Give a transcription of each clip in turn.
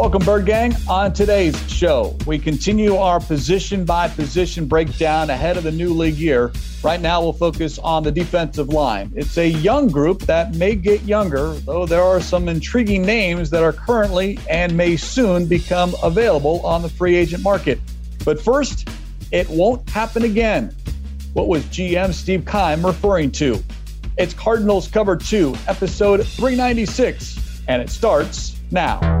Welcome, Bird Gang. On today's show, we continue our position by position breakdown ahead of the new league year. Right now, we'll focus on the defensive line. It's a young group that may get younger, though there are some intriguing names that are currently and may soon become available on the free agent market. But first, it won't happen again. What was GM Steve Keim referring to? It's Cardinals Cover 2, episode 396, and it starts now.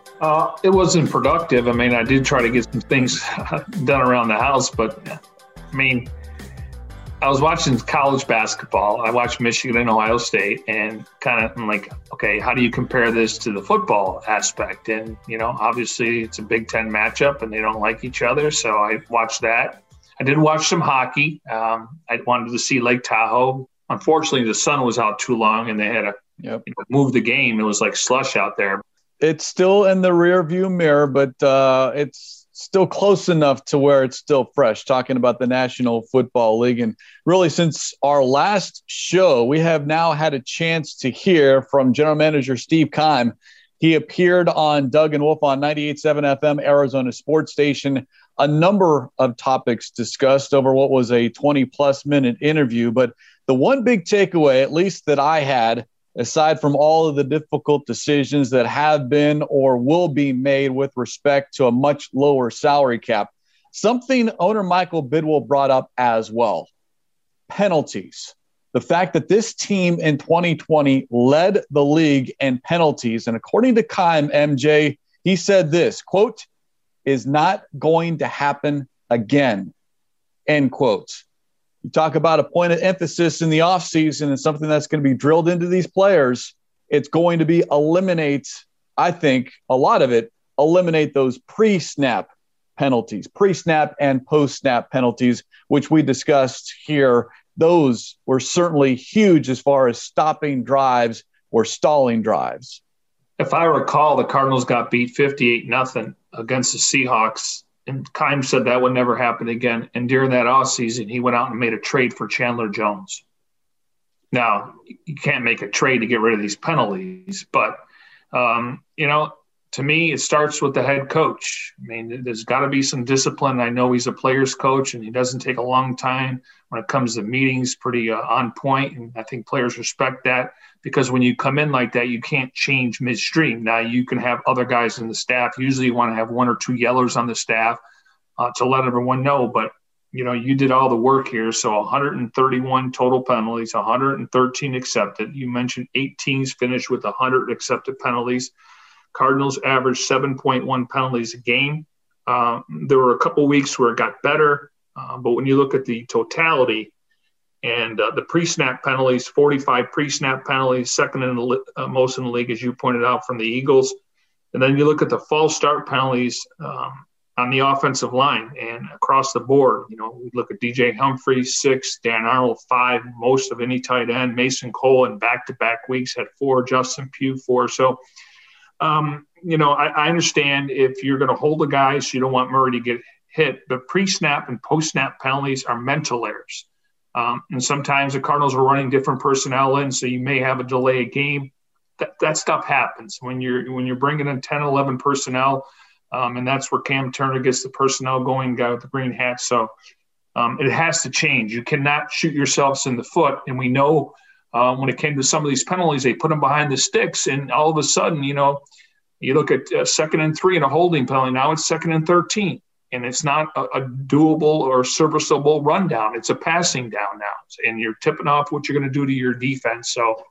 Uh, it wasn't productive. I mean, I did try to get some things done around the house, but I mean, I was watching college basketball. I watched Michigan and Ohio State, and kind of I'm like, okay, how do you compare this to the football aspect? And you know, obviously, it's a Big Ten matchup, and they don't like each other. So I watched that. I did watch some hockey. Um, I wanted to see Lake Tahoe. Unfortunately, the sun was out too long, and they had to yep. you know, move the game. It was like slush out there it's still in the rear view mirror, but uh, it's still close enough to where it's still fresh. Talking about the National Football League, and really since our last show, we have now had a chance to hear from General Manager Steve Keim. He appeared on Doug and Wolf on 98.7 FM, Arizona Sports Station. A number of topics discussed over what was a 20 plus minute interview. But the one big takeaway, at least that I had, aside from all of the difficult decisions that have been or will be made with respect to a much lower salary cap, something owner Michael Bidwill brought up as well penalties. The fact that this team in 2020 led the league in penalties. And according to Keim MJ, he said this quote, is not going to happen again, end quote. You talk about a point of emphasis in the offseason and something that's going to be drilled into these players. It's going to be eliminate, I think, a lot of it, eliminate those pre snap penalties, pre snap and post snap penalties, which we discussed here. Those were certainly huge as far as stopping drives or stalling drives. If I recall, the Cardinals got beat 58 nothing against the Seahawks and Keim said that would never happen again. And during that off season, he went out and made a trade for Chandler Jones. Now, you can't make a trade to get rid of these penalties, but um, you know, to me, it starts with the head coach. I mean, there's got to be some discipline. I know he's a player's coach, and he doesn't take a long time when it comes to meetings. Pretty uh, on point, and I think players respect that because when you come in like that, you can't change midstream. Now you can have other guys in the staff. Usually, you want to have one or two yellers on the staff uh, to let everyone know. But you know, you did all the work here. So 131 total penalties, 113 accepted. You mentioned eight teams finished with 100 accepted penalties. Cardinals averaged 7.1 penalties a game. Uh, there were a couple weeks where it got better, uh, but when you look at the totality and uh, the pre-snap penalties, 45 pre-snap penalties, second in the uh, most in the league, as you pointed out from the Eagles. And then you look at the false start penalties um, on the offensive line and across the board. You know, we look at DJ Humphrey six, Dan Arnold five, most of any tight end. Mason Cole in back-to-back weeks had four. Justin Pugh four. So um, you know, I, I, understand if you're going to hold a guy, so you don't want Murray to get hit, but pre-snap and post-snap penalties are mental errors. Um, and sometimes the Cardinals are running different personnel in, so you may have a delay game. That, that stuff happens when you're when you're bringing in 10, 11 personnel, um, and that's where Cam Turner gets the personnel going, guy with the green hat. So um, it has to change. You cannot shoot yourselves in the foot, and we know um, when it came to some of these penalties, they put them behind the sticks, and all of a sudden, you know, you look at uh, second and three and a holding penalty. Now it's second and thirteen, and it's not a, a, doable or serviceable rundown. It's a passing down now, and you're tipping off what you're going to do to your defense. So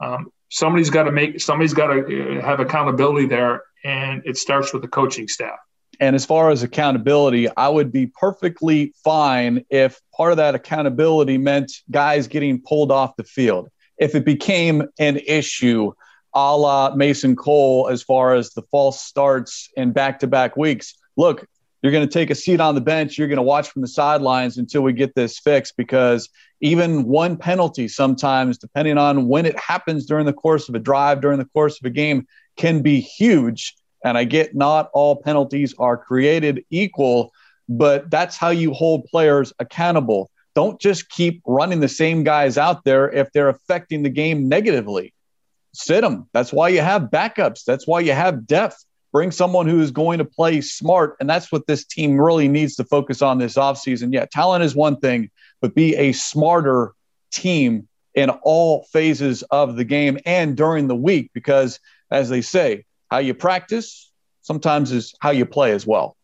um, somebody's got to make somebody's got to uh, have accountability there, and it starts with the coaching staff. And as far as accountability, I would be perfectly fine if part of that accountability meant guys getting pulled off the field. If it became an issue a la Mason Cole as far as the false starts and back to back weeks. Look, you're going to take a seat on the bench. You're going to watch from the sidelines until we get this fixed because even one penalty sometimes, depending on when it happens during the course of a drive, during the course of a game, can be huge. And I get not all penalties are created equal, but that's how you hold players accountable. Don't just keep running the same guys out there if they're affecting the game negatively. Sit them. That's why you have backups. That's why you have depth bring someone who is going to play smart. And that's what this team really needs to focus on this offseason. Yeah, talent is one thing, but be a smarter team in all phases of the game and during the week, because as they say, how you practice sometimes is how you play as well.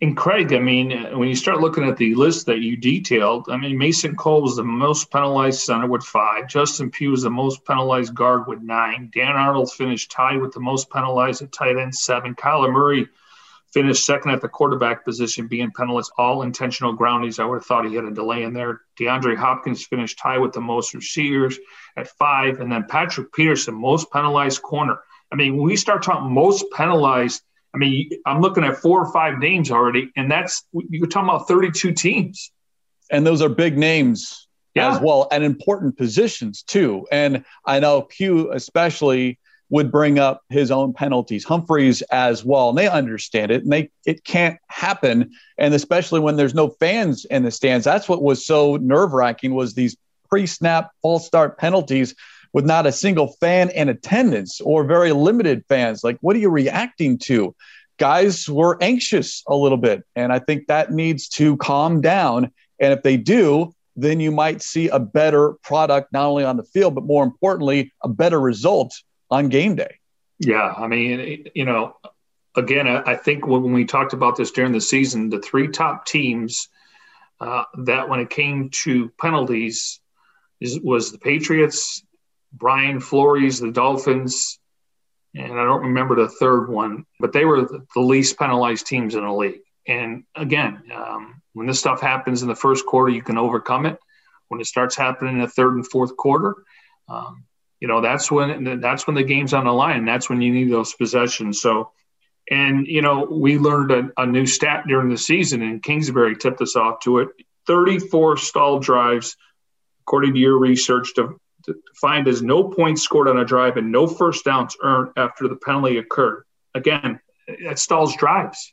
And Craig, I mean, when you start looking at the list that you detailed, I mean, Mason Cole was the most penalized center with five. Justin Pugh was the most penalized guard with nine. Dan Arnold finished tied with the most penalized at tight end, seven. Kyler Murray finished second at the quarterback position, being penalized all intentional groundies. I would have thought he had a delay in there. DeAndre Hopkins finished tied with the most receivers at five. And then Patrick Peterson, most penalized corner. I mean, when we start talking most penalized – I mean, I'm looking at four or five names already, and that's you're talking about 32 teams. And those are big names yeah. as well, and important positions too. And I know Pugh especially would bring up his own penalties, Humphries as well, and they understand it. And they it can't happen, and especially when there's no fans in the stands. That's what was so nerve wracking was these pre-snap false start penalties with not a single fan in attendance or very limited fans. Like, what are you reacting to? Guys were anxious a little bit. And I think that needs to calm down. And if they do, then you might see a better product, not only on the field, but more importantly, a better result on game day. Yeah. I mean, you know, again, I think when we talked about this during the season, the three top teams uh, that when it came to penalties was the Patriots, Brian Flores, the Dolphins, and I don't remember the third one, but they were the least penalized teams in the league. And again, um, when this stuff happens in the first quarter, you can overcome it. When it starts happening in the third and fourth quarter, um, you know that's when that's when the game's on the line. That's when you need those possessions. So, and you know we learned a, a new stat during the season, and Kingsbury tipped us off to it: 34 stall drives, according to your research, to defined as no points scored on a drive and no first downs earned after the penalty occurred. Again, it stalls drives.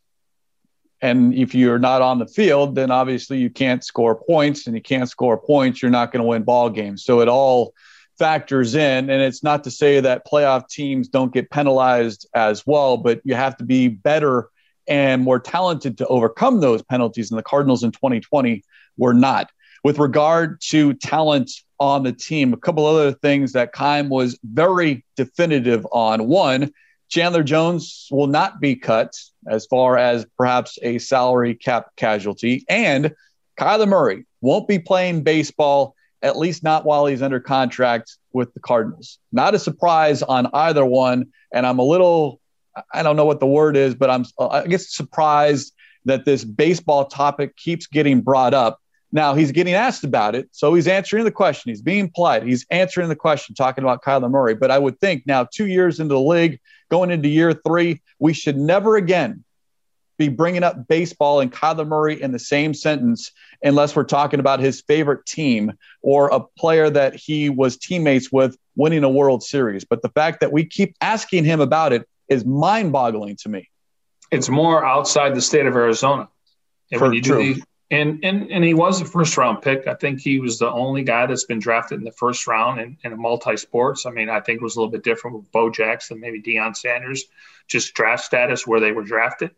And if you're not on the field, then obviously you can't score points, and you can't score points, you're not going to win ball games. So it all factors in. And it's not to say that playoff teams don't get penalized as well, but you have to be better and more talented to overcome those penalties. And the Cardinals in 2020 were not. With regard to talent on the team, a couple other things that Keim was very definitive on. One, Chandler Jones will not be cut as far as perhaps a salary cap casualty. And Kyler Murray won't be playing baseball, at least not while he's under contract with the Cardinals. Not a surprise on either one. And I'm a little, I don't know what the word is, but I'm, I guess, surprised that this baseball topic keeps getting brought up now he's getting asked about it, so he's answering the question. He's being polite. He's answering the question, talking about Kyler Murray. But I would think now, two years into the league, going into year three, we should never again be bringing up baseball and Kyler Murray in the same sentence unless we're talking about his favorite team or a player that he was teammates with winning a World Series. But the fact that we keep asking him about it is mind boggling to me. It's more outside the state of Arizona. And For, when you do true. these and and and he was a first round pick. I think he was the only guy that's been drafted in the first round in, in multi sports. I mean, I think it was a little bit different with Bo Jackson, maybe Deion Sanders, just draft status where they were drafted.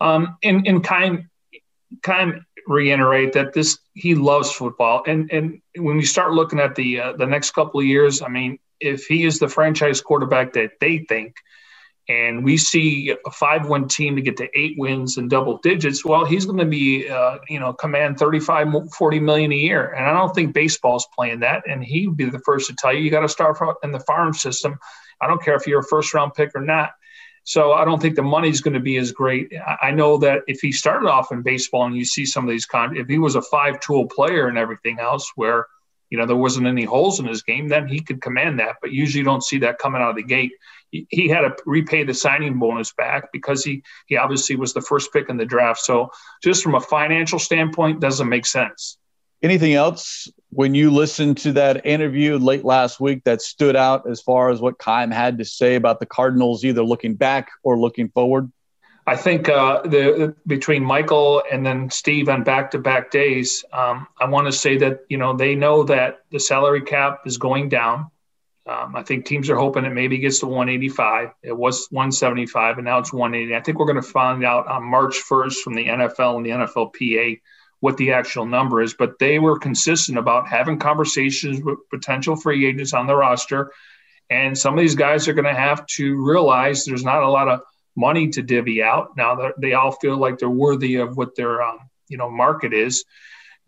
Um, and and kind kind of reiterate that this he loves football, and and when you start looking at the uh, the next couple of years, I mean, if he is the franchise quarterback that they think and we see a five win team to get to eight wins and double digits, well, he's going to be, uh, you know, command 35, 40 million a year. And I don't think baseball's playing that. And he would be the first to tell you, you got to start in the farm system. I don't care if you're a first round pick or not. So I don't think the money's going to be as great. I know that if he started off in baseball and you see some of these, con- if he was a five tool player and everything else, where you know there wasn't any holes in his game, then he could command that. But usually you don't see that coming out of the gate. He, had to repay the signing bonus back because he he obviously was the first pick in the draft. So just from a financial standpoint, doesn't make sense. Anything else when you listened to that interview late last week that stood out as far as what Keim had to say about the Cardinals, either looking back or looking forward? I think uh, the between Michael and then Steve on back-to-back days, um, I want to say that you know they know that the salary cap is going down. Um, I think teams are hoping it maybe gets to 185. It was 175, and now it's 180. I think we're going to find out on March 1st from the NFL and the NFLPA what the actual number is. But they were consistent about having conversations with potential free agents on the roster, and some of these guys are going to have to realize there's not a lot of money to divvy out. Now that they all feel like they're worthy of what their um, you know market is.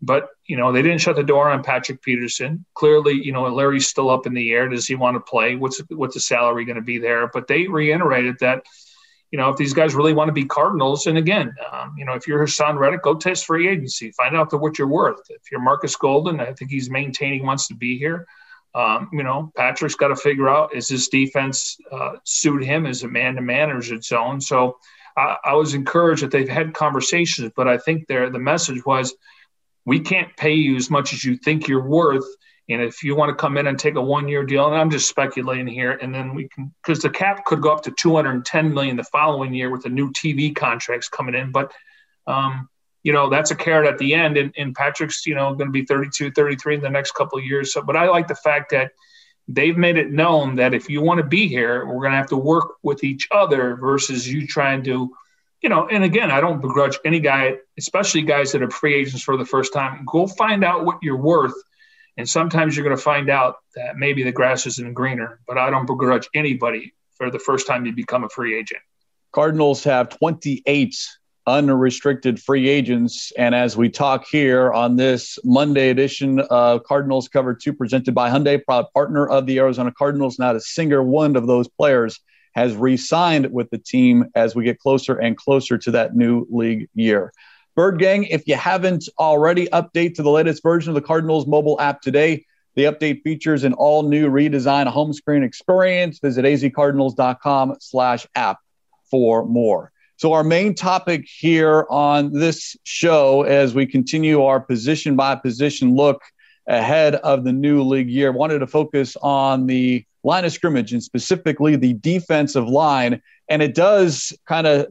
But you know they didn't shut the door on Patrick Peterson. Clearly, you know Larry's still up in the air. Does he want to play? What's what's the salary going to be there? But they reiterated that you know if these guys really want to be Cardinals, and again, um, you know if you're Haason Reddick, go test free agency, find out what you're worth. If you're Marcus Golden, I think he's maintaining wants to be here. Um, you know, Patrick's got to figure out is this defense uh, suit him? Is it man to man or is it zone? So I, I, was encouraged that they've had conversations, but I think there the message was we can't pay you as much as you think you're worth. And if you want to come in and take a one year deal, and I'm just speculating here, and then we can because the cap could go up to 210 million the following year with the new TV contracts coming in, but um, you know, that's a carrot at the end. And, and Patrick's, you know, going to be 32, 33 in the next couple of years. So, but I like the fact that they've made it known that if you want to be here, we're going to have to work with each other versus you trying to, you know, and again, I don't begrudge any guy, especially guys that are free agents for the first time. Go find out what you're worth. And sometimes you're going to find out that maybe the grass isn't greener, but I don't begrudge anybody for the first time you become a free agent. Cardinals have 28 unrestricted free agents. And as we talk here on this Monday edition of Cardinals Cover 2 presented by Hyundai, proud partner of the Arizona Cardinals, not a single one of those players has re signed with the team as we get closer and closer to that new league year. Bird Gang, if you haven't already, update to the latest version of the Cardinals mobile app today. The update features an all new redesigned home screen experience. Visit azcardinals.com slash app for more. So, our main topic here on this show, as we continue our position by position look ahead of the new league year, wanted to focus on the line of scrimmage and specifically the defensive line. And it does kind of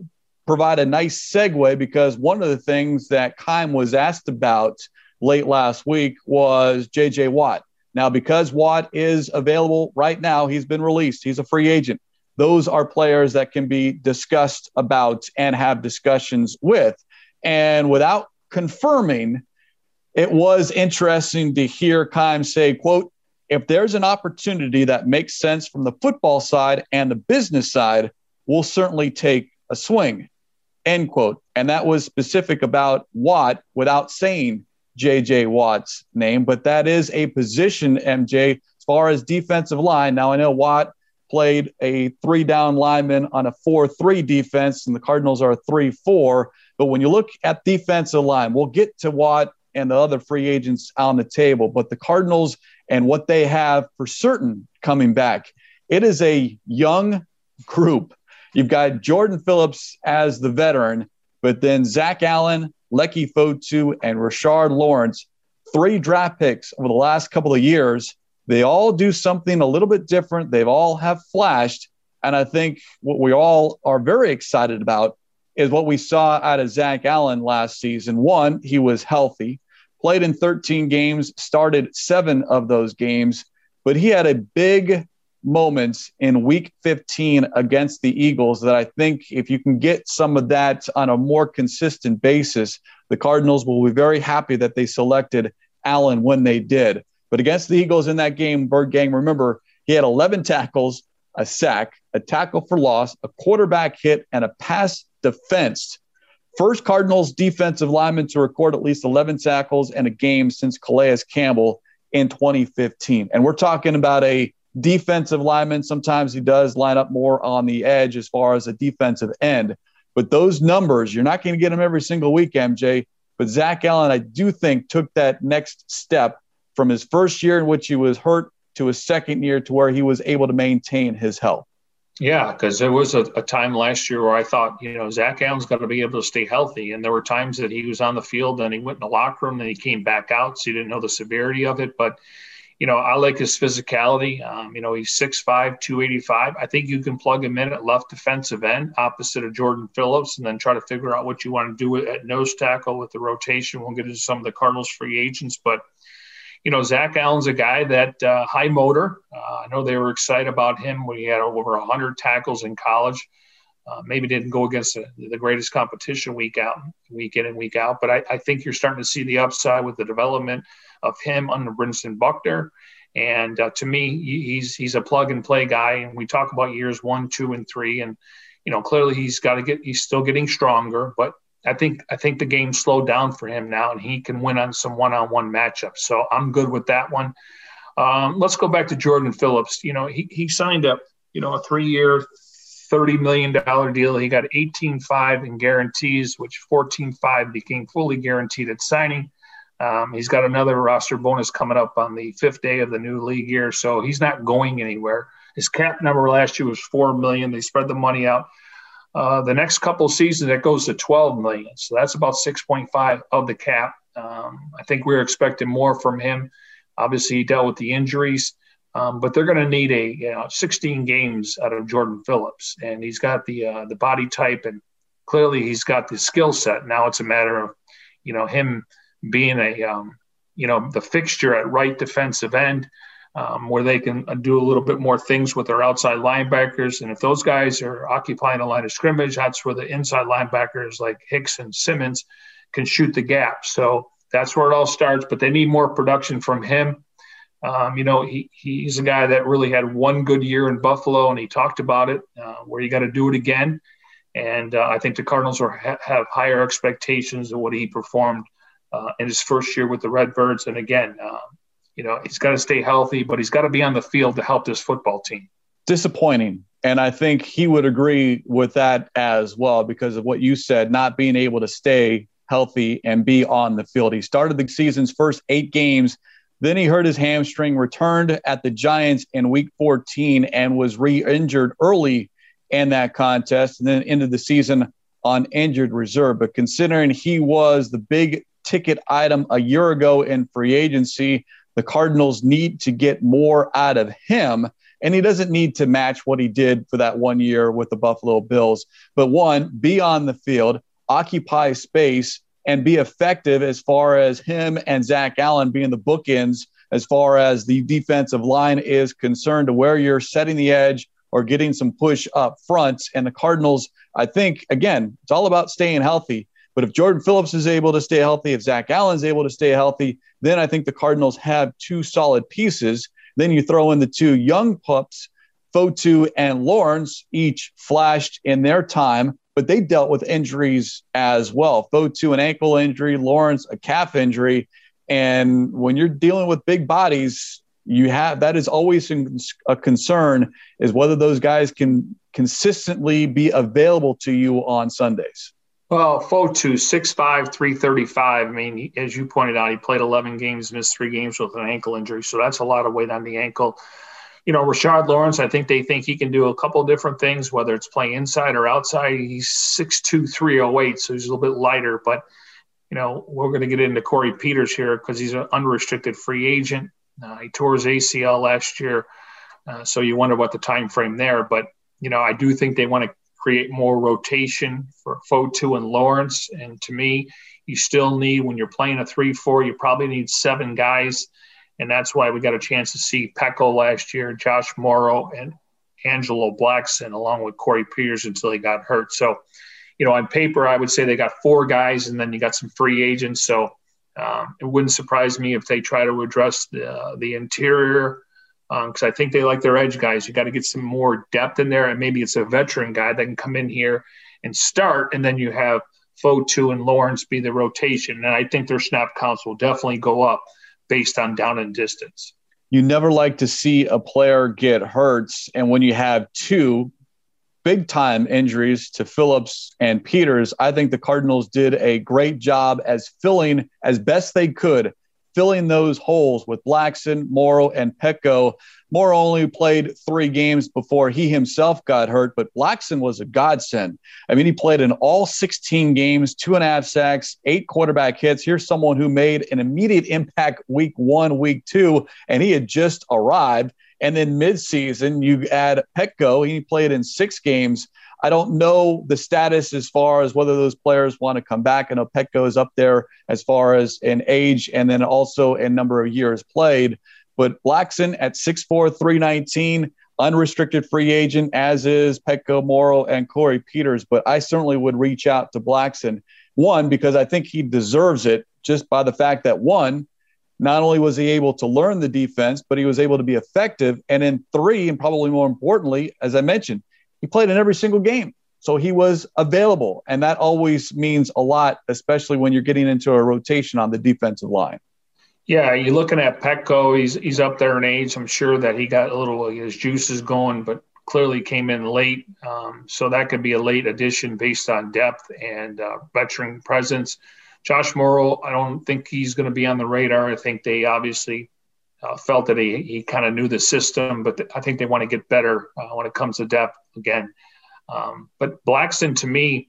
provide a nice segue because one of the things that Keim was asked about late last week was JJ Watt. Now, because Watt is available right now, he's been released, he's a free agent those are players that can be discussed about and have discussions with. And without confirming, it was interesting to hear Keim say, quote, if there's an opportunity that makes sense from the football side and the business side, we'll certainly take a swing, end quote. And that was specific about Watt without saying JJ Watt's name, but that is a position, MJ, as far as defensive line. Now, I know Watt played a three down lineman on a 4 3 defense, and the Cardinals are a 3 4. But when you look at defensive line, we'll get to Watt and the other free agents on the table, but the Cardinals and what they have for certain coming back, it is a young group. You've got Jordan Phillips as the veteran, but then Zach Allen, Leki Fotu, and Rashard Lawrence, three draft picks over the last couple of years they all do something a little bit different. They've all have flashed. And I think what we all are very excited about is what we saw out of Zach Allen last season. One, he was healthy, played in 13 games, started seven of those games, but he had a big moment in week 15 against the Eagles that I think if you can get some of that on a more consistent basis, the Cardinals will be very happy that they selected Allen when they did. But against the Eagles in that game, Bird Gang, remember, he had 11 tackles, a sack, a tackle for loss, a quarterback hit, and a pass defense. First Cardinals defensive lineman to record at least 11 tackles in a game since Calais Campbell in 2015. And we're talking about a defensive lineman. Sometimes he does line up more on the edge as far as a defensive end. But those numbers, you're not going to get them every single week, MJ. But Zach Allen, I do think, took that next step from his first year in which he was hurt to his second year to where he was able to maintain his health? Yeah, because there was a, a, time last year where I thought, you know, Zach Allen's got to be able to stay healthy. And there were times that he was on the field and he went in the locker room, then he came back out. So you didn't know the severity of it. But, you know, I like his physicality. Um, you know, he's 6'5, 285. I think you can plug him in at left defensive end opposite of Jordan Phillips and then try to figure out what you want to do at nose tackle with the rotation. We'll get into some of the Cardinals free agents. But, you know, Zach Allen's a guy that uh, high motor. Uh, I know they were excited about him when he had over 100 tackles in college. Uh, maybe didn't go against the, the, greatest competition week out, week in and week out, but I, I, think you're starting to see the upside with the development of him under Brentson Buckner. And uh, to me, he's he's a plug and play guy. And we talk about years one, two, and three, and you know clearly he's got to get he's still getting stronger, but I think I think the game slowed down for him now, and he can win on some one-on-one matchups. So I'm good with that one. Um, let's go back to Jordan Phillips. You know, he he signed up, you know, a three-year, thirty million dollar deal. He got 18.5 in guarantees, which 14.5 became fully guaranteed at signing. Um, he's got another roster bonus coming up on the fifth day of the new league year, so he's not going anywhere. His cap number last year was four million. They spread the money out. Uh, the next couple seasons, that goes to 12 million. So that's about 6.5 of the cap. Um, I think we are expecting more from him. Obviously, he dealt with the injuries, um, but they're going to need a you know, 16 games out of Jordan Phillips, and he's got the uh, the body type, and clearly he's got the skill set. Now it's a matter of you know him being a um, you know the fixture at right defensive end um, where they can do a little bit more things with their outside linebackers. And if those guys are occupying a line of scrimmage, that's where the inside linebackers like Hicks and Simmons can shoot the gap. So that's where it all starts. But they need more production from him. Um, you know, he, he's a guy that really had one good year in Buffalo, and he talked about it, uh, where you got to do it again. And uh, I think the Cardinals are, ha- have higher expectations of what he performed uh, in his first year with the Redbirds. And again, uh, you know, he's got to stay healthy, but he's got to be on the field to help this football team. Disappointing. And I think he would agree with that as well because of what you said, not being able to stay healthy and be on the field. He started the season's first eight games. Then he hurt his hamstring, returned at the Giants in week 14, and was re injured early in that contest, and then ended the season on injured reserve. But considering he was the big ticket item a year ago in free agency, the Cardinals need to get more out of him. And he doesn't need to match what he did for that one year with the Buffalo Bills. But one, be on the field, occupy space, and be effective as far as him and Zach Allen being the bookends as far as the defensive line is concerned, to where you're setting the edge or getting some push up front. And the Cardinals, I think, again, it's all about staying healthy. But if Jordan Phillips is able to stay healthy, if Zach Allen's able to stay healthy, then I think the Cardinals have two solid pieces. Then you throw in the two young pups, Fotu and Lawrence, each flashed in their time, but they dealt with injuries as well. Fotu, an ankle injury, Lawrence, a calf injury. And when you're dealing with big bodies, you have that is always a concern is whether those guys can consistently be available to you on Sundays. Well, Fotu, 6'5, 335. I mean, as you pointed out, he played 11 games, missed three games with an ankle injury. So that's a lot of weight on the ankle. You know, Rashard Lawrence, I think they think he can do a couple different things, whether it's playing inside or outside. He's 6'2, 308, so he's a little bit lighter. But, you know, we're going to get into Corey Peters here because he's an unrestricted free agent. Uh, he tore his ACL last year. Uh, so you wonder what the time frame there. But, you know, I do think they want to create more rotation for Fotu and Lawrence. And to me, you still need, when you're playing a 3 4, you probably need seven guys. And that's why we got a chance to see Peko last year, Josh Mauro, and Angelo Blackson, along with Corey Peters until he got hurt. So, you know, on paper, I would say they got four guys, and then you got some free agents. So um, it wouldn't surprise me if they try to address the, the interior because um, I think they like their edge guys. You got to get some more depth in there, and maybe it's a veteran guy that can come in here and start, and then you have Fotu and Lawrence be the rotation. And I think their snap counts will definitely go up based on down and distance. You never like to see a player get hurt, and when you have two big time injuries to Phillips and Peters, I think the Cardinals did a great job as filling as best they could filling those holes with Blackson, Mauro, and Peko. Mauro only played three games before he himself got hurt, but Blackson was a godsend. I mean, he played in all 16 games, two and a half sacks, eight quarterback hits. Here's someone who made an immediate impact week one, week two, and he had just arrived. And then midseason, you add Peko. He played in six games. I don't know the status as far as whether those players want to come back. I know Peko is up there as far as in age and then also in number of years played. But Blackson at 6'4, 319, unrestricted free agent, as is Peko Mauro and Corey Peters. But I certainly would reach out to Blackson, one, because I think he deserves it just by the fact that, one, not only was he able to learn the defense, but he was able to be effective. And then three, and probably more importantly, as I mentioned, he played in every single game. So he was available. And that always means a lot, especially when you're getting into a rotation on the defensive line. Yeah, you're looking at Peko. He's he's up there in age. I'm sure that he got a little his juices going, but clearly came in late. Um, so that could be a late addition based on depth and uh, veteran presence. Josh Mauro, I don't think he's going to be on the radar. I think they obviously uh, felt that he, he kind of knew the system, but th- I think they want to get better uh, when it comes to depth again. Um, but Blackson, to me,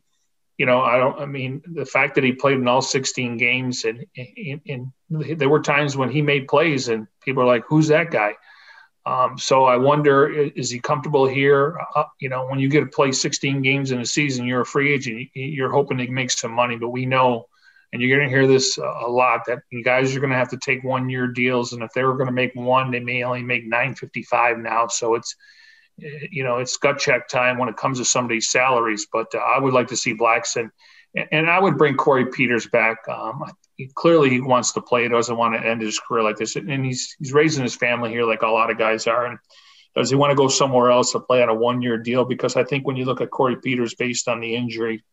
you know, I don't. I mean, the fact that he played in all 16 games, and, and, and there were times when he made plays, and people are like, "Who's that guy?" Um, so I wonder, is he comfortable here? Uh, you know, when you get to play 16 games in a season, you're a free agent. You're hoping to make some money, but we know and you're going to hear this a lot that guys are going to have to take one year deals and if they were going to make one they may only make 955 now so it's you know it's gut check time when it comes to somebody's salaries but uh, i would like to see blackson and, and i would bring corey peters back um, he, clearly he wants to play doesn't want to end his career like this and he's he's raising his family here like a lot of guys are and does he want to go somewhere else to play on a one year deal because i think when you look at corey peters based on the injury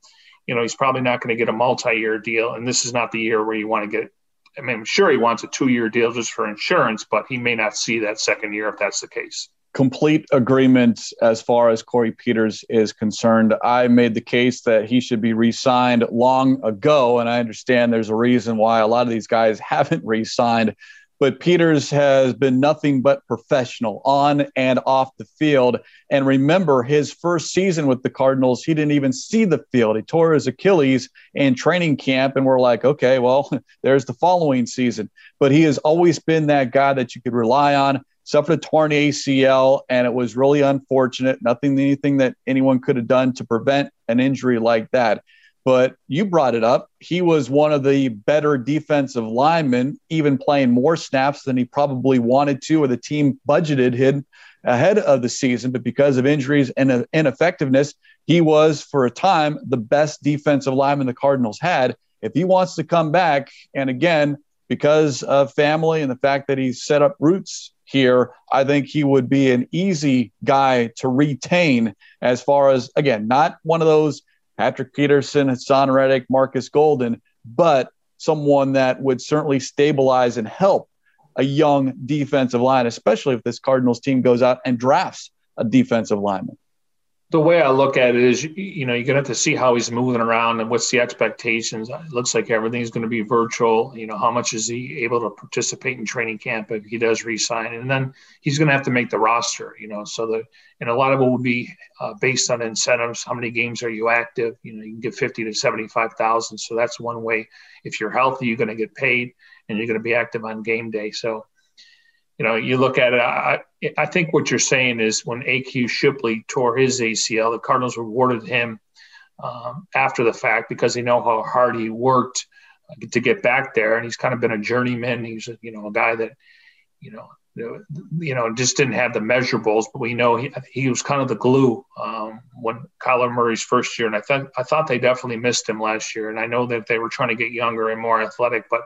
you know, he's probably not going to get a multi-year deal, and this is not the year where you want to get. I mean, I'm sure he wants a two-year deal just for insurance, but he may not see that second year if that's the case. Complete agreement as far as Corey Peters is concerned. I made the case that he should be re-signed long ago, and I understand there's a reason why a lot of these guys haven't re-signed but Peters has been nothing but professional on and off the field. And remember, his first season with the Cardinals, he didn't even see the field. He tore his Achilles in training camp, and we're like, okay, well, there's the following season. But he has always been that guy that you could rely on. Suffered a torn ACL, and it was really unfortunate. Nothing, anything that anyone could have done to prevent an injury like that. But you brought it up. He was one of the better defensive linemen, even playing more snaps than he probably wanted to, or the team budgeted him ahead of the season. But because of injuries and ineffectiveness, he was, for a time, the best defensive lineman the Cardinals had. If he wants to come back, and again, because of family and the fact that he's set up roots here, I think he would be an easy guy to retain as far as, again, not one of those Patrick Peterson, Haason Reddick, Marcus Golden, but someone that would certainly stabilize and help a young defensive line, especially if this Cardinals team goes out and drafts a defensive lineman the way I look at it is, you know, you're gonna have to see how he's moving around and what's the expectations. It looks like everything's going to be virtual. You know, how much is he able to participate in training camp if he does resign, and then he's going to have to make the roster. You know, so the and a lot of it will be uh, based on incentives. How many games are you active? You know, you can get fifty to seventy-five thousand. So that's one way. If you're healthy, you're going to get paid, and you're going to be active on game day. So you know, you look at it. I, I think what you're saying is when AQ Shipley tore his ACL, the Cardinals rewarded him um, after the fact because they know how hard he worked to get back there, and he's kind of been a journeyman. He's you know a guy that you know you know just didn't have the measurables, but we know he, he was kind of the glue um, when Kyler Murray's first year, and I thought I thought they definitely missed him last year, and I know that they were trying to get younger and more athletic, but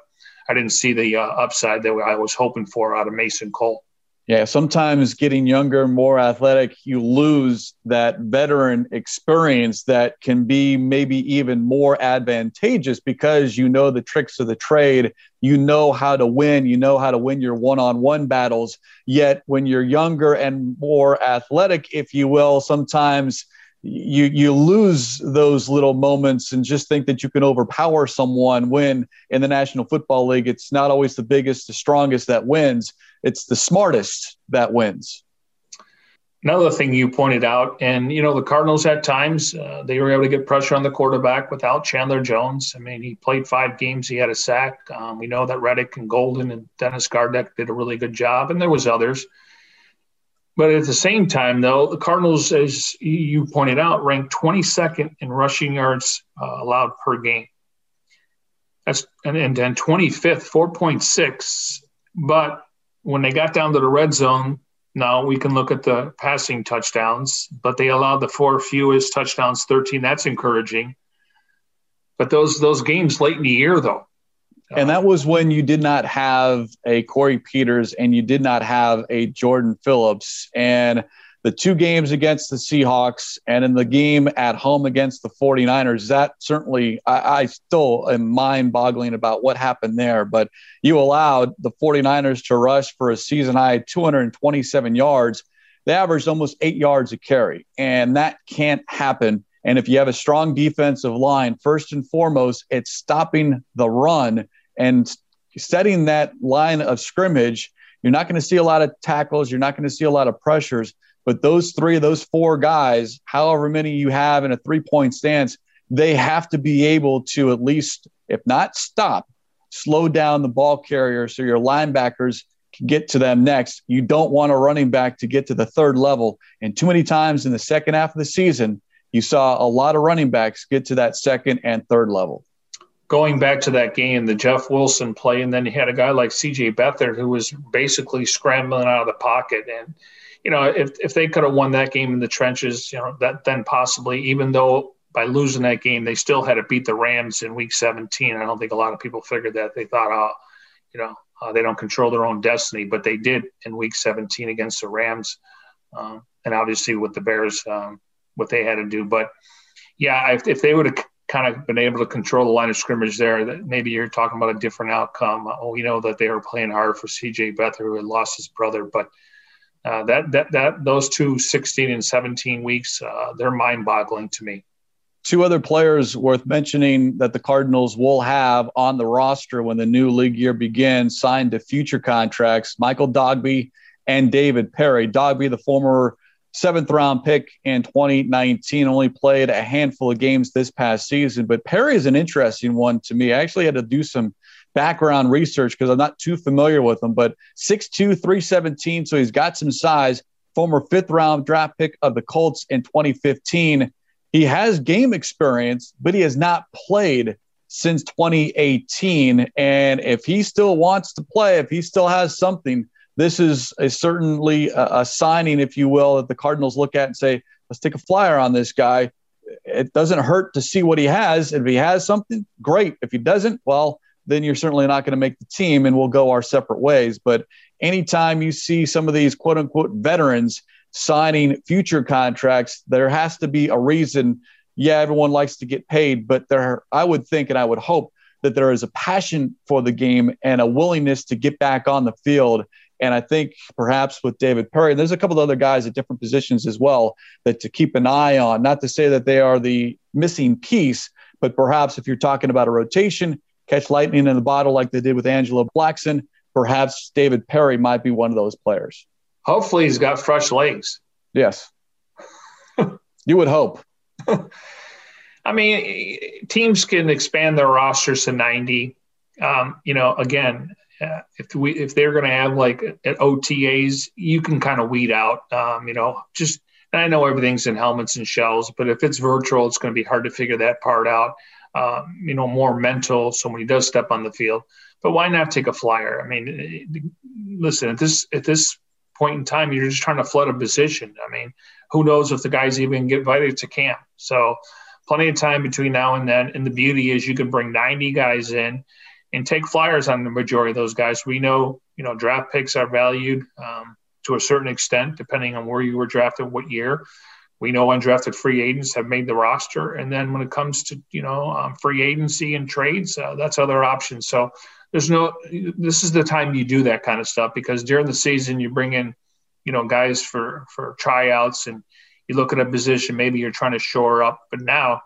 I didn't see the uh, upside that I was hoping for out of Mason Cole. Yeah, sometimes getting younger, more athletic, you lose that veteran experience that can be maybe even more advantageous because you know the tricks of the trade. You know how to win. You know how to win your one on one battles. Yet when you're younger and more athletic, if you will, sometimes you you lose those little moments and just think that you can overpower someone when in the National Football League it's not always the biggest the strongest that wins it's the smartest that wins. Another thing you pointed out and you know the Cardinals at times uh, they were able to get pressure on the quarterback without Chandler Jones. I mean he played 5 games he had a sack. Um, we know that Reddick and Golden and Dennis Gardeck did a really good job and there was others but at the same time, though, the Cardinals, as you pointed out, ranked 22nd in rushing yards uh, allowed per game. That's and, and then 25th, 4.6. But when they got down to the red zone, now we can look at the passing touchdowns, but they allowed the four fewest touchdowns, 13. That's encouraging. But those those games late in the year, though, and that oh. was when you did not have a Corey Peters and you did not have a Jordan Phillips. And the two games against the Seahawks and in the game at home against the 49ers, that certainly, I, I still am mind boggling about what happened there. But you allowed the 49ers to rush for a season high 227 yards. They averaged almost eight yards a carry. And that can't happen. And if you have a strong defensive line, first and foremost, it's stopping the run and setting that line of scrimmage, you're not going to see a lot of tackles. You're not going to see a lot of pressures. But those three, those four guys, however many you have in a three point stance, they have to be able to at least, if not stop, slow down the ball carrier so your linebackers can get to them next. You don't want a running back to get to the third level. And too many times in the second half of the season, you saw a lot of running backs get to that second and third level going back to that game, the Jeff Wilson play, and then you had a guy like C.J. Beathard who was basically scrambling out of the pocket. And you know, if if they could have won that game in the trenches, you know, that then possibly, even though by losing that game, they still had to beat the Rams in Week 17. I don't think a lot of people figured that. They thought, oh, you know, uh, they don't control their own destiny, but they did in Week 17 against the Rams, um, and obviously with the Bears, um, what they had to do. But yeah, if, if they would have kind of been able to control the line of scrimmage there, that maybe you're talking about a different outcome. Oh, we know that they were playing hard for C.J. Beathard, who had lost his brother, but uh, that that that those two 16 and 17 weeks, uh, they're mind-boggling to me. Two other players worth mentioning that the Cardinals will have on the roster when the new league year begins, signed to future contracts: Michael Dogbe and David Parry. Dogby, the former seventh round pick in 2019, only played a handful of games this past season. But Parry is an interesting one to me. I actually had to do some background research because I'm not too familiar with him, but 6'2, 317. So he's got some size. Former fifth round draft pick of the Colts in 2015. He has game experience, but he has not played since 2018. And if he still wants to play, if he still has something, this is a certainly a, a, signing, if you will, that the Cardinals look at and say, let's take a flyer on this guy. It doesn't hurt to see what he has. If he has something, great. If he doesn't, well, then you're certainly not going to make the team and we'll go our separate ways. But anytime you see some of these quote unquote veterans signing future contracts, there has to be a reason. Yeah, everyone likes to get paid, but there, I would think and I would hope that there is a passion for the game and a willingness to get back on the field and I think perhaps with David Parry, there's a couple of other guys at different positions as well that to keep an eye on. Not to say that they are the missing piece, but perhaps if you're talking about a rotation, catch lightning in the bottle like they did with Angelo Blackson, perhaps David Parry might be one of those players. Hopefully, he's got fresh legs. Yes. you would hope. I mean, teams can expand their rosters to 90. Um, you know, again, if we if they're going to have like at OTAs, you can kind of weed out. Um, you know, just I know everything's in helmets and shells, but if it's virtual, it's going to be hard to figure that part out. Um, you know, more mental. So when he does step on the field, but why not take a flyer? I mean, listen at this at this point in time, you're just trying to flood a position. I mean, who knows if the guys even get invited to camp? So plenty of time between now and then. And the beauty is you can bring 90 guys in and take flyers on the majority of those guys. We know, you know, draft picks are valued um, to a certain extent, depending on where you were drafted, what year. We know undrafted free agents have made the roster, and then when it comes to you know um, free agency and trades, uh, that's other options. So there's no. This is the time you do that kind of stuff because during the season you bring in, you know, guys for for tryouts and you look at a position, maybe you're trying to shore up. But now,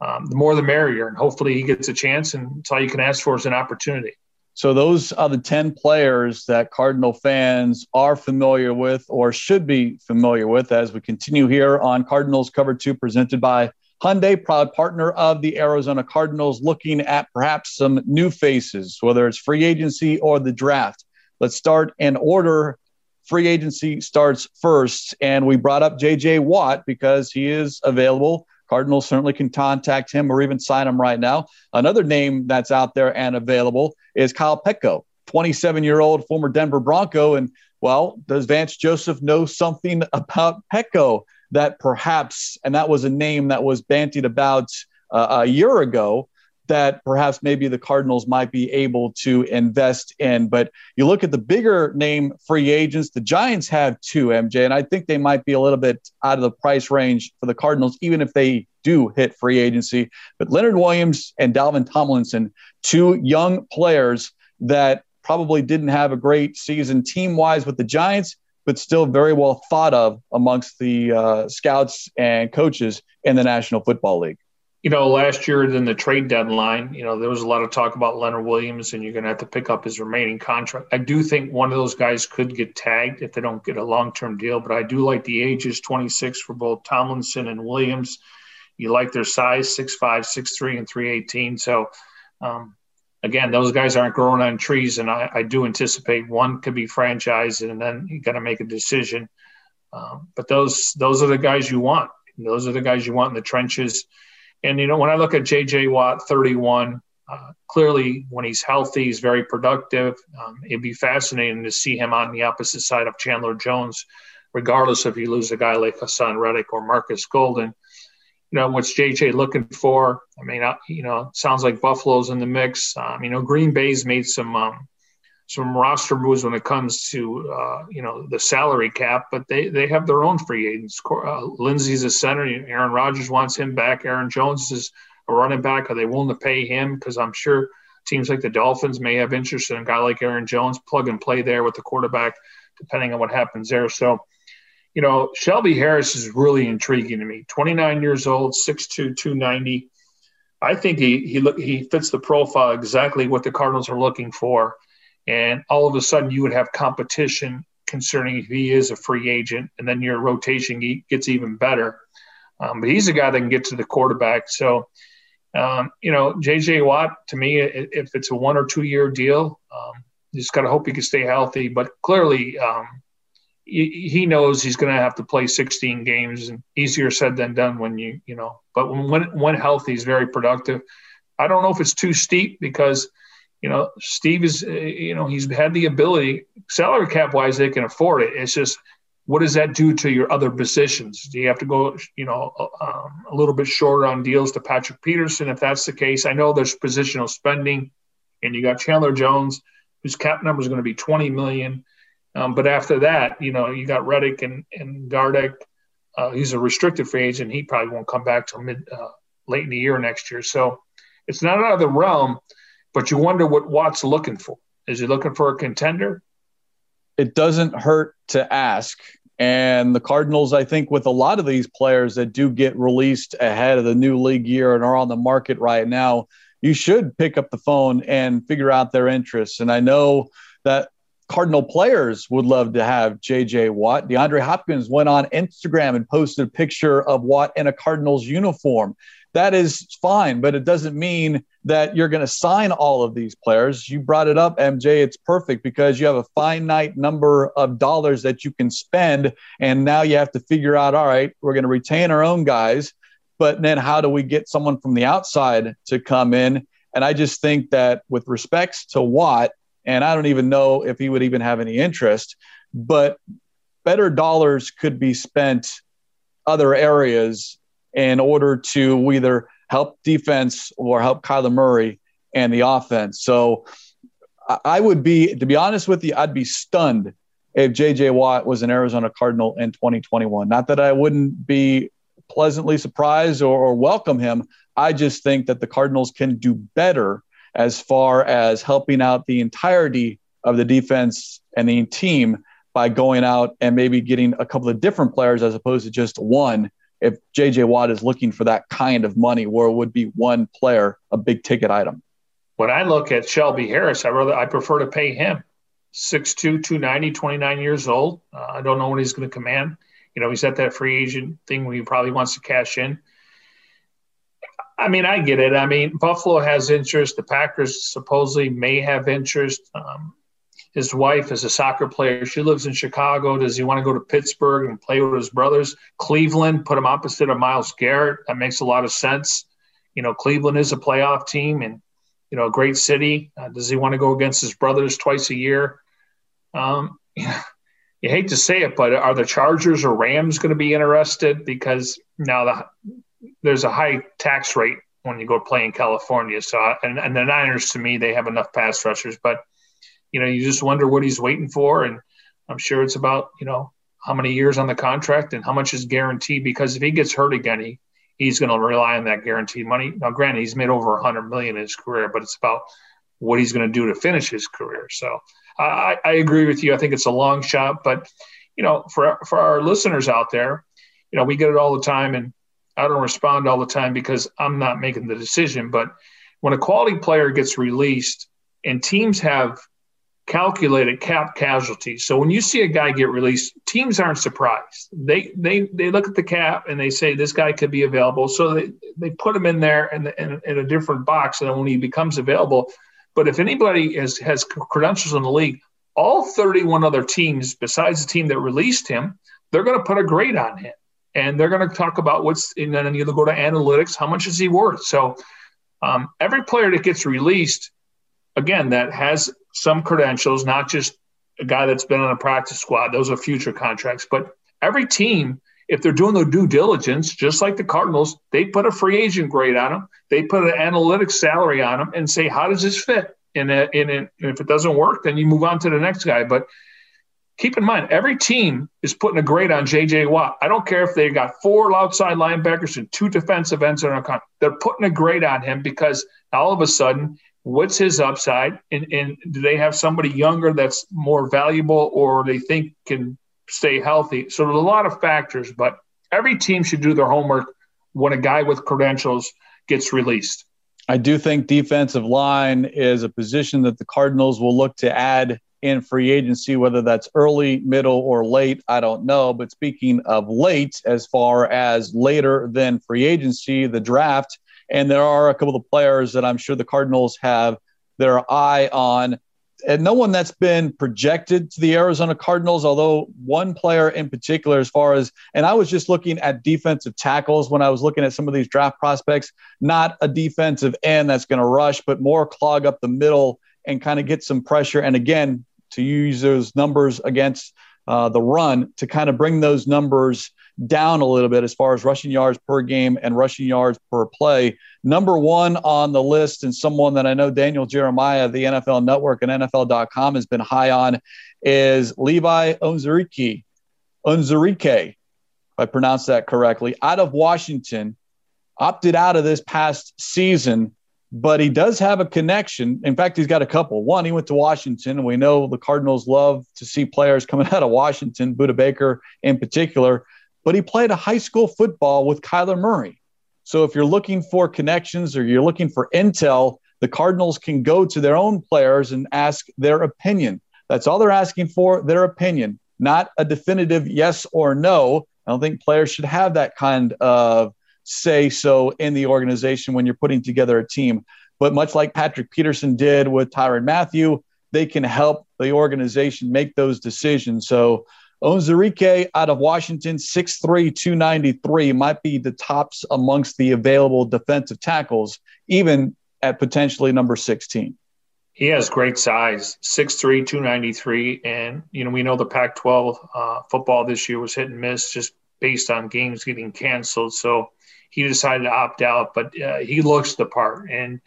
um, the more the merrier, and hopefully he gets a chance. And it's all you can ask for is an opportunity. So those are the 10 players that Cardinal fans are familiar with or should be familiar with as we continue here on Cardinals Cover 2 presented by Hyundai, proud partner of the Arizona Cardinals, looking at perhaps some new faces, whether it's free agency or the draft. Let's start in order. Free agency starts first, and we brought up JJ Watt because he is available Cardinals certainly can contact him or even sign him right now. Another name that's out there and available is Kyle Peko, 27 year old former Denver Bronco. And well, does Vance Joseph know something about Peko that perhaps, and that was a name that was bantied about uh, a year ago, that perhaps maybe the Cardinals might be able to invest in. But you look at the bigger name free agents, the Giants have two, MJ, and I think they might be a little bit out of the price range for the Cardinals, even if they do hit free agency. But Leonard Williams and Dalvin Tomlinson, two young players that probably didn't have a great season team wise with the Giants, but still very well thought of amongst the uh, scouts and coaches in the National Football League you know, last year in the trade deadline, you know, there was a lot of talk about Leonard Williams and you're going to have to pick up his remaining contract. I do think one of those guys could get tagged if they don't get a long term deal, but I do like the ages 26 for both Tomlinson and Williams. You like their size 6'5, 6'3, and 318. So, um, again, those guys aren't growing on trees, and I, I do anticipate one could be franchised, and then you got to make a decision. Um, but those those are the guys you want. Those are the guys you want in the trenches and, you know, when I look at JJ Watt, 31, uh, clearly when he's healthy, he's very productive. Um, it'd be fascinating to see him on the opposite side of Chandler Jones, regardless if you lose a guy like Haason Reddick or Marcus Golden. You know, what's JJ looking for? I mean, uh, you know, sounds like Buffalo's in the mix. Um, you know, Green Bay's made some um, some roster moves when it comes to uh, you know the salary cap, but they they have their own free agents. Uh, Linsley's a center. Aaron Rodgers wants him back. Aaron Jones is a running back. Are they willing to pay him? Because I'm sure teams like the Dolphins may have interest in a guy like Aaron Jones, plug and play there with the quarterback, depending on what happens there. So, you know, Shelby Harris is really intriguing to me. 29 years old, 6'2", 290. I think he he he fits the profile exactly what the Cardinals are looking for and all of a sudden you would have competition concerning if he is a free agent, and then your rotation gets even better. Um, but he's a guy that can get to the quarterback. So, um, you know, JJ Watt to me, if it's a one or two year deal, um, just got to hope he can stay healthy. But clearly, um, he knows he's going to have to play 16 games, and easier said than done when you you know. But when when healthy, he's very productive. I don't know if it's too steep because you know, Steve is, uh, you know, he's had the ability, salary cap wise, they can afford it. It's just, what does that do to your other positions? Do you have to go, you know, um, a little bit shorter on deals to Patrick Peterson if that's the case? I know there's positional spending, and you got Chandler Jones, whose cap number is going to be 20 million. Um, but after that, you know, you got Reddick and and Gardeck. Uh, he's a restricted free agent. He probably won't come back till mid uh, late in the year next year. So it's not out of the realm but you wonder what Watt's looking for. Is he looking for a contender? It doesn't hurt to ask. And the Cardinals, I think, with a lot of these players that do get released ahead of the new league year and are on the market right now, you should pick up the phone and figure out their interests. And I know that Cardinal players would love to have JJ Watt. DeAndre Hopkins went on Instagram and posted a picture of Watt in a Cardinals uniform that is fine, but it doesn't mean that you're going to sign all of these players. You brought it up, MJ. It's perfect because you have a finite number of dollars that you can spend. And now you have to figure out all right, we're going to retain our own guys, but then how do we get someone from the outside to come in? And I just think that with respects to Watt, and I don't even know if he would even have any interest, but better dollars could be spent other areas in order to either help defense or help Kyler Murray and the offense. So I would be, to be honest with you, I'd be stunned if JJ Watt was an Arizona Cardinal in 2021. Not that I wouldn't be pleasantly surprised or, or welcome him. I just think that the Cardinals can do better as far as helping out the entirety of the defense and the team by going out and maybe getting a couple of different players as opposed to just one. If JJ Watt is looking for that kind of money, where it would be one player, a big ticket item. When I look at Shelby Harris, I rather I prefer to pay him 6'2", 290, 29 years old. Uh, I don't know what he's going to command. You know, he's at that free agent thing where he probably wants to cash in. I mean, I get it. I mean, Buffalo has interest. The Packers supposedly may have interest. Um, his wife is a soccer player. She lives in Chicago. Does he want to go to Pittsburgh and play with his brothers? Cleveland, put him opposite of Myles Garrett. That makes a lot of sense. You know, Cleveland is a playoff team and, you know, a great city. Uh, does he want to go against his brothers twice a year? Um, you hate to say it, but are the Chargers or Rams going to be interested? Because now the there's a high tax rate when you go play in California. So, and, and the Niners, to me, they have enough pass rushers, but you know, you just wonder what he's waiting for. And I'm sure it's about, you know, how many years on the contract and how much is guaranteed. Because if he gets hurt again, he, he's going to rely on that guaranteed money. Now, granted, he's made over 100 million in his career, but it's about what he's going to do to finish his career. So I, I agree with you. I think it's a long shot, but you know, for for our listeners out there, you know, we get it all the time, and I don't respond all the time because I'm not making the decision. But when a quality player gets released and teams have calculated cap casualties, so when you see a guy get released, teams aren't surprised. They they they look at the cap and they say this guy could be available, so they they put him in there in, in, in a different box, and when he becomes available. But if anybody has has credentials in the league, all 31 other teams besides the team that released him, they're going to put a grade on him and they're going to talk about what's and then you go to analytics how much is he worth so um, every player that gets released again that has some credentials not just a guy that's been on a practice squad. Those are future contracts. But every team if they're doing their due diligence just like the cardinals they put a free agent grade on them they put an analytics salary on them and say how does this fit? And, and if it doesn't work then you move on to the next guy. But keep in mind, every team is putting a grade on JJ Watt. I don't care if they got four outside linebackers and two defensive ends on a They're putting a grade on him because all of a sudden, what's his upside? And, and do they have somebody younger that's more valuable or they think can stay healthy? So there's a lot of factors, but every team should do their homework when a guy with credentials gets released. I do think defensive line is a position that the Cardinals will look to add in free agency, whether that's early, middle, or late, I don't know. But speaking of late, as far as later than free agency, the draft, and there are a couple of players that I'm sure the Cardinals have their eye on. And no one that's been projected to the Arizona Cardinals, although one player in particular, as far as, and I was just looking at defensive tackles when I was looking at some of these draft prospects, not a defensive end that's going to rush, but more clog up the middle and kind of get some pressure. And again, to use those numbers against uh, the run to kind of bring those numbers down a little bit as far as rushing yards per game and rushing yards per play. Number one on the list, and someone that I know Daniel Jeremiah the NFL Network and NFL.com has been high on, is Levi Onwuzurike. Onwuzurike, if I pronounce that correctly, out of Washington, opted out of this past season but he does have a connection. In fact, he's got a couple. One, he went to Washington, and we know the Cardinals love to see players coming out of Washington, Budda Baker in particular. But he played a high school football with Kyler Murray. So if you're looking for connections or you're looking for intel, the Cardinals can go to their own players and ask their opinion. That's all they're asking for, their opinion, not a definitive yes or no. I don't think players should have that kind of say so in the organization when you're putting together a team. But much like Patrick Peterson did with Tyrann Mathieu, they can help the organization make those decisions. So Onwuzurike out of Washington, 6'3, 293, might be the tops amongst the available defensive tackles, even at potentially number 16. He has great size, 6'3, 293. And, you know, we know the Pac 12 uh, football this year was hit and miss just based on games getting canceled. So he decided to opt out, but uh, he looks the part. And,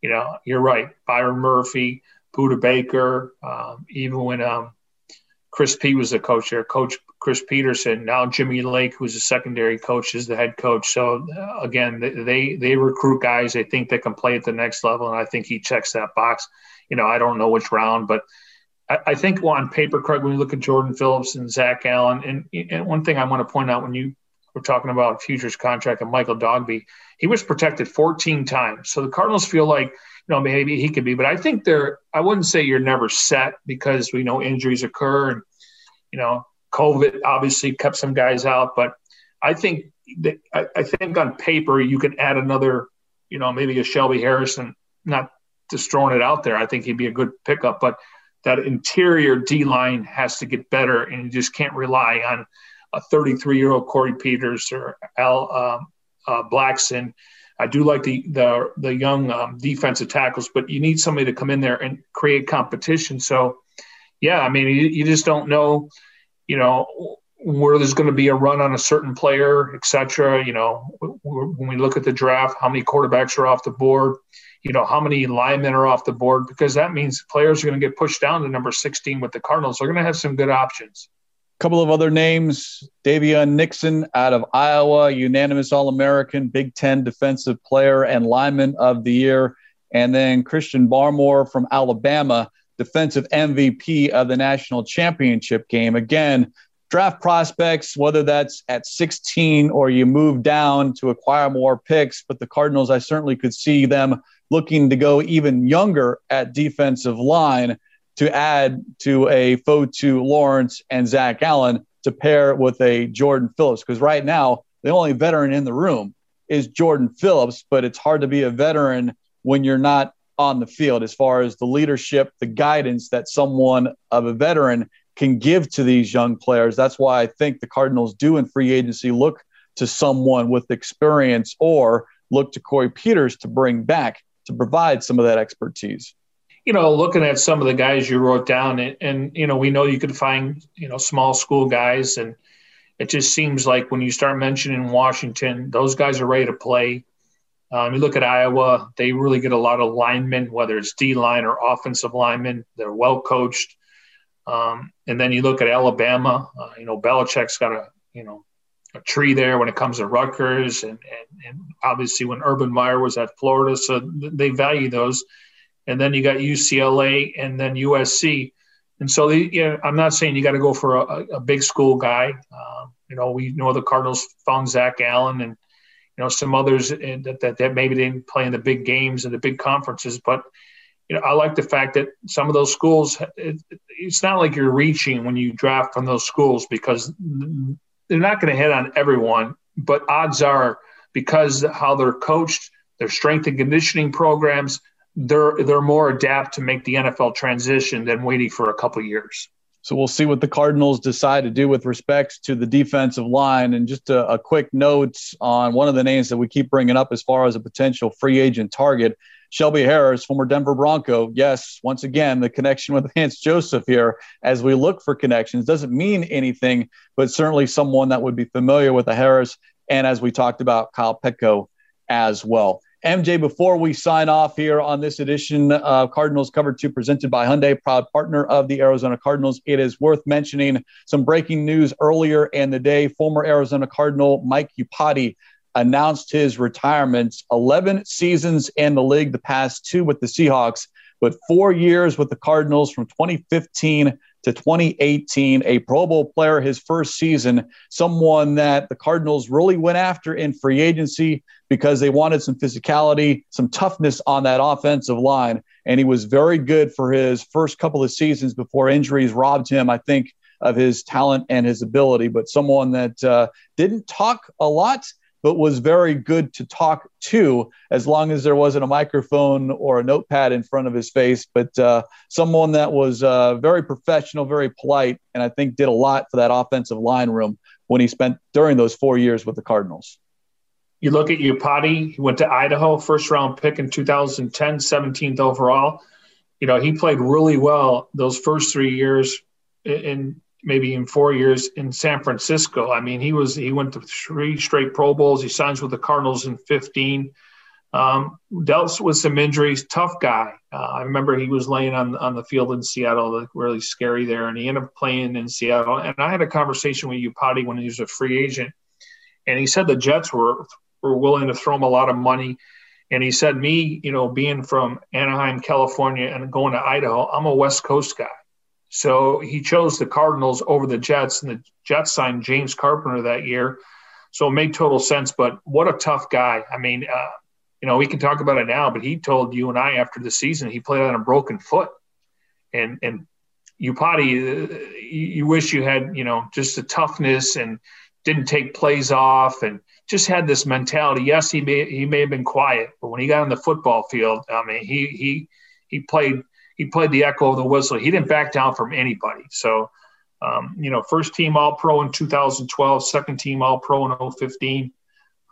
you know, you're right. Byron Murphy, Budda Baker, um, even when um, Chris P was the coach there, Coach Chris Petersen. now Jimmy Lake, who's a secondary coach, is the head coach. So uh, again, they they recruit guys they think they can play at the next level, and I think he checks that box. You know, I don't know which round, but I, I think on paper, Craig, when you look at Jordan Phillips and Zach Allen, and, and one thing I want to point out when you were talking about futures contract and Michael Dogbe, he was protected 14 times. So the Cardinals feel like, know, maybe he could be, but I think they're, I wouldn't say you're never set because we know injuries occur and, you know, COVID obviously kept some guys out, but I think I, I think on paper you can add another, you know, maybe a Shelby Harrison, not just throwing it out there. I think he'd be a good pickup, but that interior D line has to get better, and you just can't rely on a 33 year old Corey Peters or Al uh, uh, Blackson. I do like the the the young um, defensive tackles, but you need somebody to come in there and create competition. So, yeah, I mean, you, you just don't know, you know, where there's going to be a run on a certain player, etc. You know, when we look at the draft, how many quarterbacks are off the board? you know, how many linemen are off the board because that means players are going to get pushed down to number 16 with the Cardinals. They're going to have some good options. Couple of other names Daviyon Nixon out of Iowa, unanimous All American, Big Ten defensive player and lineman of the year. And then Christian Barmore from Alabama, defensive MVP of the national championship game. Again, draft prospects, whether that's at 16 or you move down to acquire more picks. But the Cardinals, I certainly could see them looking to go even younger at defensive line to add to a Fotu Lawrence and Zach Allen to pair with a Jordan Phillips. Because right now, the only veteran in the room is Jordan Phillips, but it's hard to be a veteran when you're not on the field as far as the leadership, the guidance that someone of a veteran can give to these young players. That's why I think the Cardinals do in free agency look to someone with experience or look to Corey Peters to bring back to provide some of that expertise? You know, looking at some of the guys you wrote down, and, and you know, we know you could find you know small school guys, and it just seems like when you start mentioning Washington, those guys are ready to play. Um, you look at Iowa; they really get a lot of linemen, whether it's D line or offensive linemen. They're well coached. Um, and then you look at Alabama. Uh, you know, Belichick's got a you know a tree there when it comes to Rutgers, and, and, and obviously when Urban Meyer was at Florida, so they value those. And then you got UCLA and then USC, and so they, you know, I'm not saying you got to go for a, a, big school guy. Um, you know, we know the Cardinals found Zach Allen and you know some others that, that, that maybe didn't play in the big games and the big conferences, but you know, I like the fact that some of those schools, it, it's not like you're reaching when you draft from those schools because they're not going to hit on everyone, but odds are because how they're coached, their strength and conditioning programs, they're they're more adapt to make the NFL transition than waiting for a couple years. So we'll see what the Cardinals decide to do with respect to the defensive line. And just a, a, quick note on one of the names that we keep bringing up as far as a potential free agent target Shelby Harris, former Denver Bronco. Yes, once again, the connection with Vance Joseph here as we look for connections doesn't mean anything, but certainly someone that would be familiar with the Harris. And as we talked about, Kyle Peko as well. MJ, before we sign off here on this edition of Cardinals Cover 2 presented by Hyundai, proud partner of the Arizona Cardinals, it is worth mentioning some breaking news earlier in the day. Former Arizona Cardinal Mike Iupati announced his retirement 11 seasons in the league, the past two with the Seahawks, but four years with the Cardinals from 2015 to 2018, a Pro Bowl player his first season, someone that the Cardinals really went after in free agency because they wanted some physicality, some toughness on that offensive line. And he was very good for his first couple of seasons before injuries robbed him, I think, of his talent and his ability. But someone that uh, didn't talk a lot but was very good to talk to as long as there wasn't a microphone or a notepad in front of his face. But uh, someone that was uh, very professional, very polite, and I think did a lot for that offensive line room when he spent during those four years with the Cardinals. You look at Iupati, he went to Idaho, first round pick in 2010, 17th overall. You know, he played really well those first three years in maybe in four years in San Francisco. I mean, he was he went to three straight Pro Bowls. He signs with the Cardinals in 15. Um, dealt with some injuries. Tough guy. Uh, I remember he was laying on on the field in Seattle, really scary there, and he ended up playing in Seattle. And I had a conversation with Iupati when he was a free agent, and he said the Jets were were willing to throw him a lot of money. And he said, me, you know, being from Anaheim, California, and going to Idaho, I'm a West Coast guy So he chose the Cardinals over the Jets, and the Jets signed James Carpenter that year. So it made total sense. But what a tough guy. I mean, uh, you know, we can talk about it now, but he told you and I after the season he played on a broken foot. And, and you uh, you wish you had, you know, just the toughness and didn't take plays off and just had this mentality. Yes, he may he may have been quiet, but when he got on the football field, I mean, he he he played he played the echo of the whistle. He didn't back down from anybody. So, um, you know, first team All Pro in 2012, second team All Pro in 015.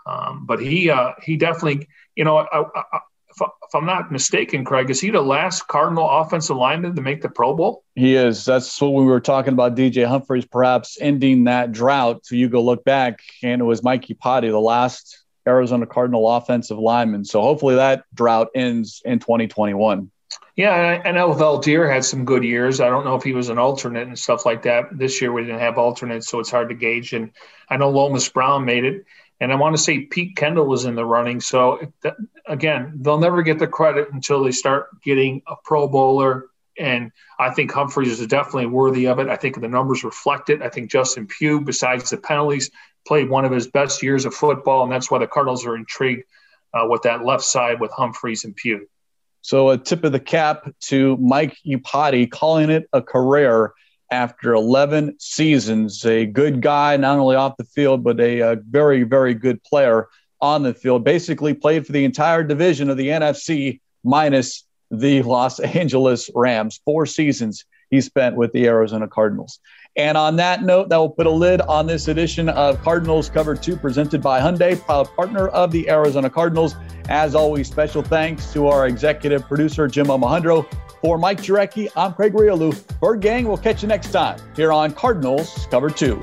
Um, but he uh, he definitely, you know, I, I, if, I'm not mistaken, Craig, is he the last Cardinal offensive lineman to make the Pro Bowl? He is. That's what we were talking about. DJ Humphries perhaps ending that drought. So you go look back, and it was Mike Iupati, the last Arizona Cardinal offensive lineman. So hopefully that drought ends in 2021. Yeah, I know Veldheer had some good years. I don't know if he was an alternate and stuff like that. This year we didn't have alternates, so it's hard to gauge. And I know Lomas Brown made it, and I want to say Pete Kendall was in the running. So again, they'll never get the credit until they start getting a Pro Bowler. And I think Humphries is definitely worthy of it. I think the numbers reflect it. I think Justin Pugh, besides the penalties, played one of his best years of football, and that's why the Cardinals are intrigued uh, with that left side with Humphries and Pugh. So a tip of the cap to Mike Iupati, calling it a career after 11 seasons. A good guy, not only off the field, but a, a, very, very good player on the field. Basically played for the entire division of the NFC minus the Los Angeles Rams. Four seasons he spent with the Arizona Cardinals. And on that note, that will put a lid on this edition of Cardinals Cover 2 presented by Hyundai, partner of the Arizona Cardinals. As always, special thanks to our executive producer, Jim Omahundro. For Mike Jurecki, I'm Craig Grialou. Bird Gang, we'll catch you next time here on Cardinals Cover 2.